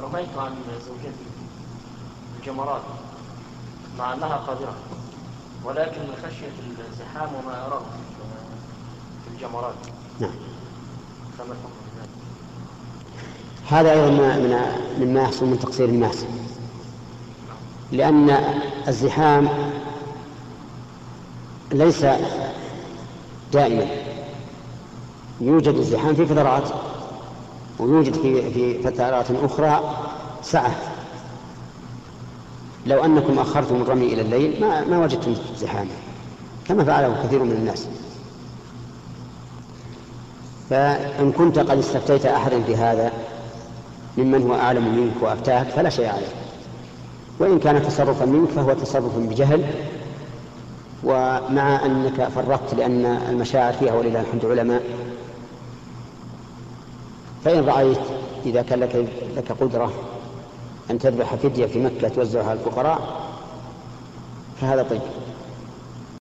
رميت عن زوجتي الجمرات مع أنها قادرة ولكن من خشية الزحام وما أراه في الجمرات. نعم. فما؟ هذا أيضا ما- من مما يحصل من تقصير الناس. لأن الزحام ليس دائما. يوجد الزحام في فترات ويوجد في في فترات أخرى سعة. لو أنكم أخرتم الرمي إلى الليل ما ما وجدتم زحاما كما فعله كثير من الناس. فإن كنت قد استفتيت أحدا في هذا ممن هو أعلم منك وأفتاك فلا شيء عليك. وإن كان تصرفا منك فهو تصرف بجهل. ومع أنك فرقت لأن المشاعر فيها ولله الحمد علماء فإن رأيت إذا كان لك, لك قدرة أن تذبح فدية في مكة توزعها على الفقراء فهذا طيب.